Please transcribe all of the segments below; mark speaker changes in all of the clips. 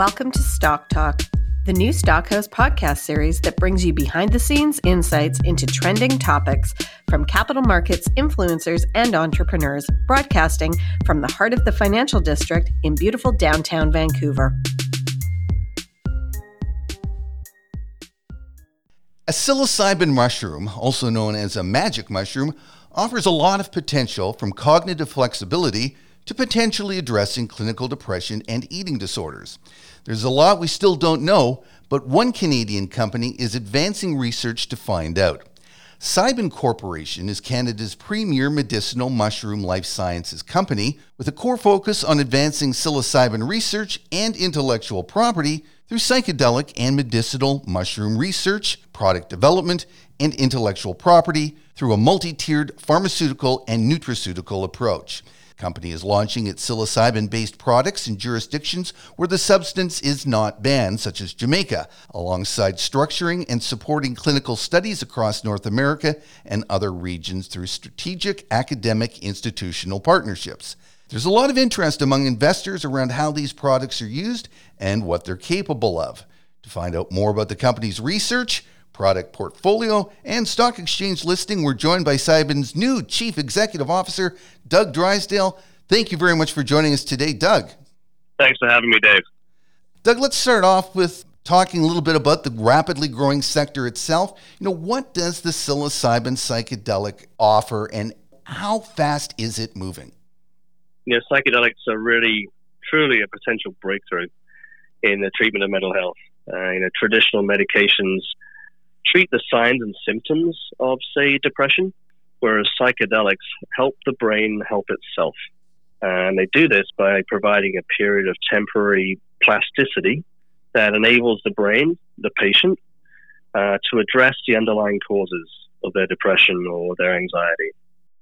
Speaker 1: Welcome to Stock Talk, the new Stockhouse podcast series that brings you behind the scenes insights into trending topics from capital markets, influencers, and entrepreneurs, broadcasting from the heart of the financial district in beautiful downtown Vancouver.
Speaker 2: A psilocybin mushroom, also known as a magic mushroom, offers a lot of potential from cognitive flexibility to potentially addressing clinical depression and eating disorders. There's a lot we still don't know, but one Canadian company is advancing research to find out. Cybin Corporation is Canada's premier medicinal mushroom life sciences company with a core focus on advancing psilocybin research and intellectual property through psychedelic and medicinal mushroom research, product development, and intellectual property through a multi tiered pharmaceutical and nutraceutical approach. Company is launching its psilocybin based products in jurisdictions where the substance is not banned, such as Jamaica, alongside structuring and supporting clinical studies across North America and other regions through strategic academic institutional partnerships. There's a lot of interest among investors around how these products are used and what they're capable of. To find out more about the company's research, product portfolio, and stock exchange listing, we're joined by Cybin's new Chief Executive Officer, Doug Drysdale. Thank you very much for joining us today, Doug.
Speaker 3: Thanks for having me, Dave.
Speaker 2: Doug, let's start off with talking a little bit about the rapidly growing sector itself. You know, what does the psilocybin psychedelic offer and how fast is it moving?
Speaker 3: you know, psychedelics are really, truly a potential breakthrough in the treatment of mental health. Uh, you know, traditional medications treat the signs and symptoms of, say, depression, whereas psychedelics help the brain help itself. And they do this by providing a period of temporary plasticity that enables the brain, the patient, uh, to address the underlying causes of their depression or their anxiety.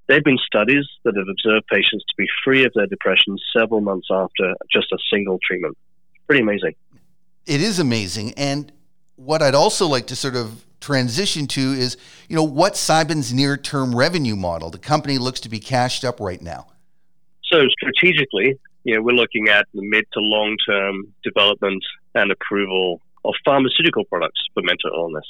Speaker 3: There have been studies that have observed patients to be free of their depression several months after just a single treatment. Pretty amazing.
Speaker 2: It is amazing. And what I'd also like to sort of transition to is, you know, what Cybin's near-term revenue model? The company looks to be cashed up right now.
Speaker 3: So strategically, you know, we're looking at the mid to long-term development and approval of pharmaceutical products for mental illness.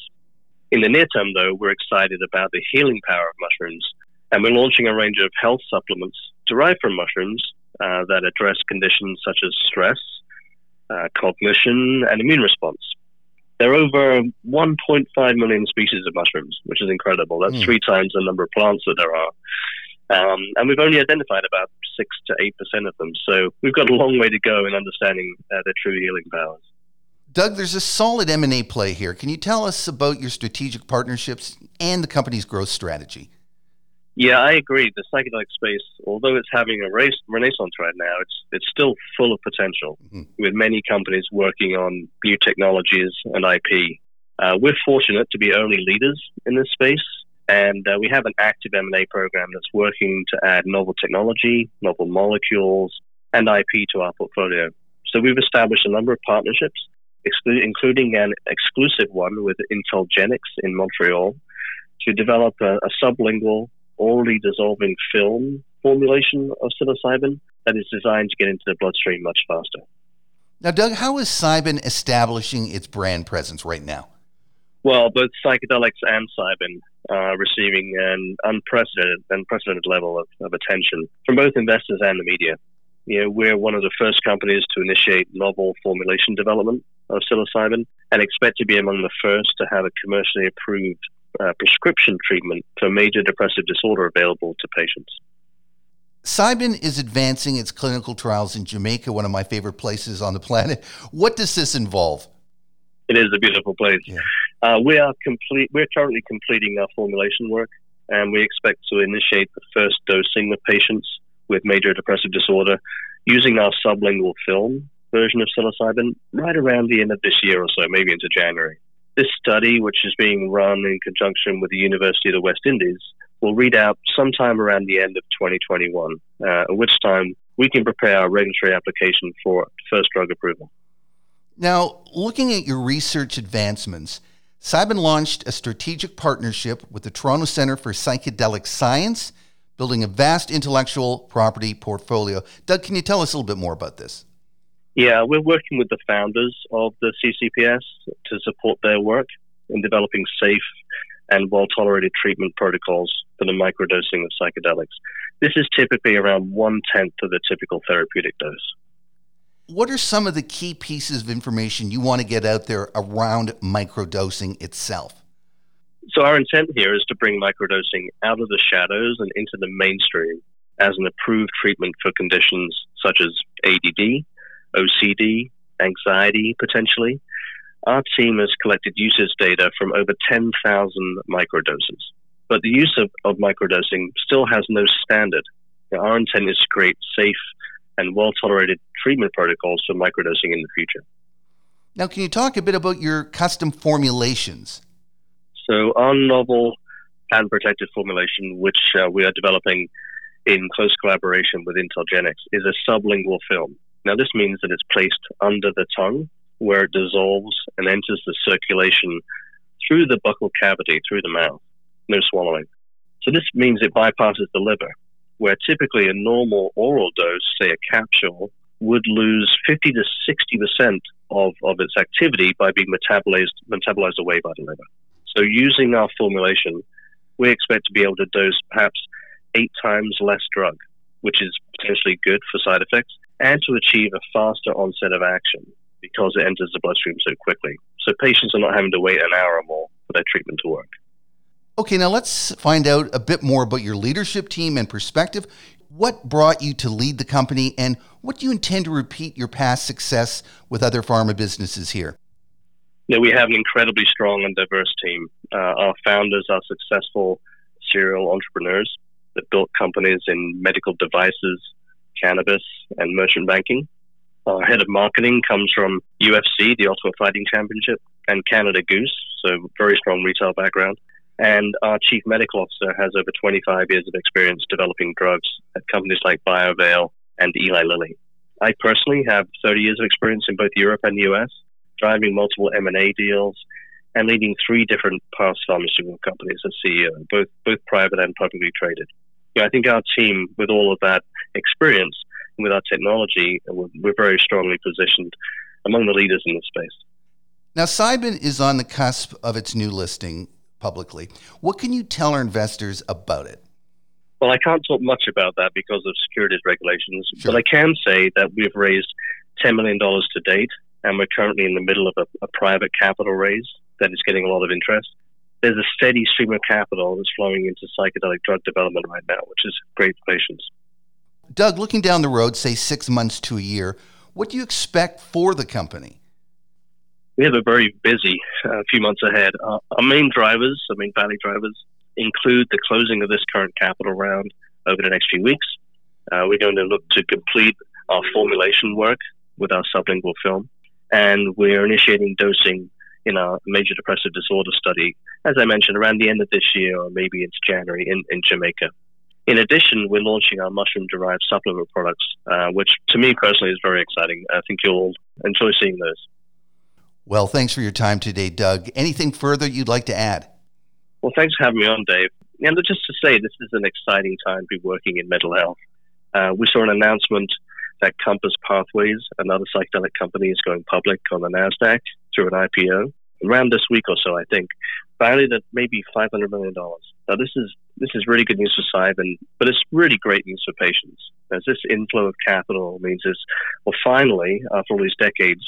Speaker 3: In the near term, though, we're excited about the healing power of mushrooms and we're launching a range of health supplements derived from mushrooms uh, that address conditions such as stress, uh, cognition, and immune response. There are over 1.5 million species of mushrooms, which is incredible. That's mm. three times the number of plants that there are. Um, and we've only identified about six to eight percent of them. So we've got a long way to go in understanding uh, their true healing powers.
Speaker 2: Doug, there's a solid M&A play here. Can you tell us about your strategic partnerships and the company's growth strategy?
Speaker 3: Yeah, I agree. The psychedelic space, although it's having a race, renaissance right now, it's it's still full of potential. Mm-hmm. With many companies working on new technologies and IP, uh, we're fortunate to be early leaders in this space, and uh, we have an active M&A program that's working to add novel technology, novel molecules, and IP to our portfolio. So we've established a number of partnerships, including an exclusive one with IntelGenx in Montreal, to develop a, a sublingual orally dissolving film formulation of psilocybin that is designed to get into the bloodstream much faster.
Speaker 2: Now, Doug, how is Cybin establishing its brand presence right now?
Speaker 3: Well, both psychedelics and Cybin are receiving an unprecedented, unprecedented level of, of attention from both investors and the media. You know, we're one of the first companies to initiate novel formulation development of psilocybin and expect to be among the first to have a commercially approved uh, prescription treatment for major depressive disorder available to patients.
Speaker 2: Cybin is advancing its clinical trials in Jamaica, one of my favorite places on the planet. What does this involve?
Speaker 3: It is a beautiful place. Yeah. Uh, we are complete. We're currently completing our formulation work, and we expect to initiate the first dosing of patients with major depressive disorder using our sublingual film version of psilocybin right around the end of this year or so, maybe into January. This study, which is being run in conjunction with the University of the West Indies, will read out sometime around the end of 2021, uh, at which time we can prepare our regulatory application for first drug approval.
Speaker 2: Now, looking at your research advancements, Cybin launched a strategic partnership with the Toronto Centre for Psychedelic Science, building a vast intellectual property portfolio. Doug, can you tell us a little bit more about this?
Speaker 3: Yeah, we're working with the founders of the CCPS to support their work in developing safe and well tolerated treatment protocols for the microdosing of psychedelics. This is typically around one tenth of the typical therapeutic dose.
Speaker 2: What are some of the key pieces of information you want to get out there around microdosing itself?
Speaker 3: So, our intent here is to bring microdosing out of the shadows and into the mainstream as an approved treatment for conditions such as ADD, OCD, anxiety, potentially. Our team has collected usage data from over 10,000 microdoses. But the use of, of microdosing still has no standard. Our intent is to create safe and well tolerated treatment protocols for microdosing in the future.
Speaker 2: Now, can you talk a bit about your custom formulations?
Speaker 3: So, our novel patent protected formulation, which uh, we are developing in close collaboration with IntelGenx, is a sublingual film. Now, this means that it's placed under the tongue where it dissolves and enters the circulation through the buccal cavity, through the mouth. No swallowing. So, this means it bypasses the liver, where typically a normal oral dose, say a capsule, would lose 50 to 60% of, of its activity by being metabolized, metabolized away by the liver. So, using our formulation, we expect to be able to dose perhaps eight times less drug, which is potentially good for side effects, and to achieve a faster onset of action because it enters the bloodstream so quickly. So, patients are not having to wait an hour or more for their treatment to work.
Speaker 2: Okay, now let's find out a bit more about your leadership team and perspective. What brought you to lead the company, and what do you intend to repeat your past success with other pharma businesses here?
Speaker 3: Yeah, we have an incredibly strong and diverse team. Uh, our founders are successful serial entrepreneurs that built companies in medical devices, cannabis, and merchant banking. Our head of marketing comes from UFC, the Ultimate Fighting Championship, and Canada Goose, so very strong retail background. And our chief medical officer has over 25 years of experience developing drugs at companies like Biovail and Eli Lilly. I personally have 30 years of experience in both Europe and the US, driving multiple M&A deals and leading three different past pharmaceutical companies as CEO, both both private and publicly traded. You know, I think our team, with all of that experience and with our technology, we're, we're very strongly positioned among the leaders in the space.
Speaker 2: Now, Cybin is on the cusp of its new listing publicly. What can you tell our investors about it?
Speaker 3: Well, I can't talk much about that because of securities regulations, sure. but I can say that we've raised $10 million to date, and we're currently in the middle of a, a private capital raise that is getting a lot of interest. There's a steady stream of capital that's flowing into psychedelic drug development right now, which is great for patients.
Speaker 2: Doug, looking down the road, say six months to a year, what do you expect for the company?
Speaker 3: we have a very busy uh, few months ahead. Uh, our main drivers, our main value drivers, include the closing of this current capital round over the next few weeks. Uh, we're going to look to complete our formulation work with our sublingual film, and we're initiating dosing in our major depressive disorder study, as I mentioned, around the end of this year or maybe it's January in, in Jamaica. In addition, we're launching our mushroom derived supplement products, uh, which to me personally is very exciting. I think you'll enjoy seeing those.
Speaker 2: Well, thanks for your time today, Doug. Anything further you'd like to add?
Speaker 3: Well, thanks for having me on, Dave. And just to say, this is an exciting time to be working in mental health. Uh, we saw an announcement that Compass Pathways, another psychedelic company, is going public on the NASDAQ through an IPO around this week or so, I think, valued at maybe $500 million. Now, this is this is really good news for Cybin, but it's really great news for patients. As this inflow of capital means is, well, finally, after all these decades,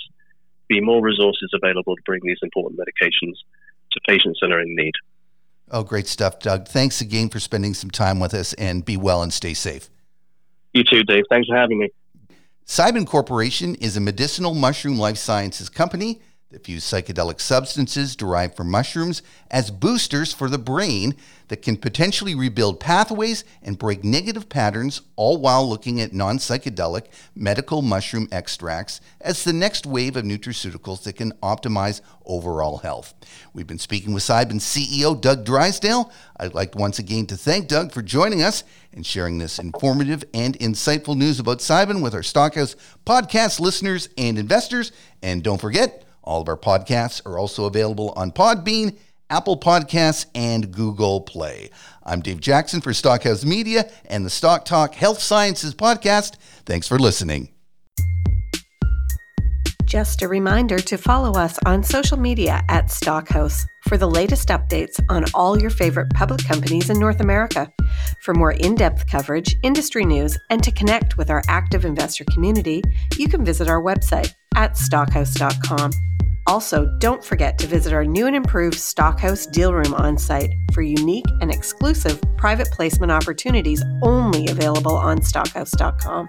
Speaker 3: be more resources available to bring these important medications to patients that are in need.
Speaker 2: Oh, great stuff, Doug. Thanks again for spending some time with us and be well and stay safe.
Speaker 3: You too, Dave. Thanks for having me.
Speaker 2: Cybin Corporation is a medicinal mushroom life sciences company that views psychedelic substances derived from mushrooms as boosters for the brain that can potentially rebuild pathways and break negative patterns, all while looking at non psychedelic medical mushroom extracts as the next wave of nutraceuticals that can optimize overall health. We've been speaking with Cybin's CEO, Doug Drysdale. I'd like once again to thank Doug for joining us and sharing this informative and insightful news about Cybin with our Stockhouse podcast listeners and investors. And don't forget, all of our podcasts are also available on Podbean, Apple Podcasts, and Google Play. I'm Dave Jackson for Stockhouse Media and the Stock Talk Health Sciences Podcast. Thanks for listening.
Speaker 1: Just a reminder to follow us on social media at Stockhouse for the latest updates on all your favorite public companies in North America. For more in depth coverage, industry news, and to connect with our active investor community, you can visit our website at stockhouse.com. Also, don't forget to visit our new and improved Stockhouse Deal Room on site for unique and exclusive private placement opportunities only available on stockhouse.com.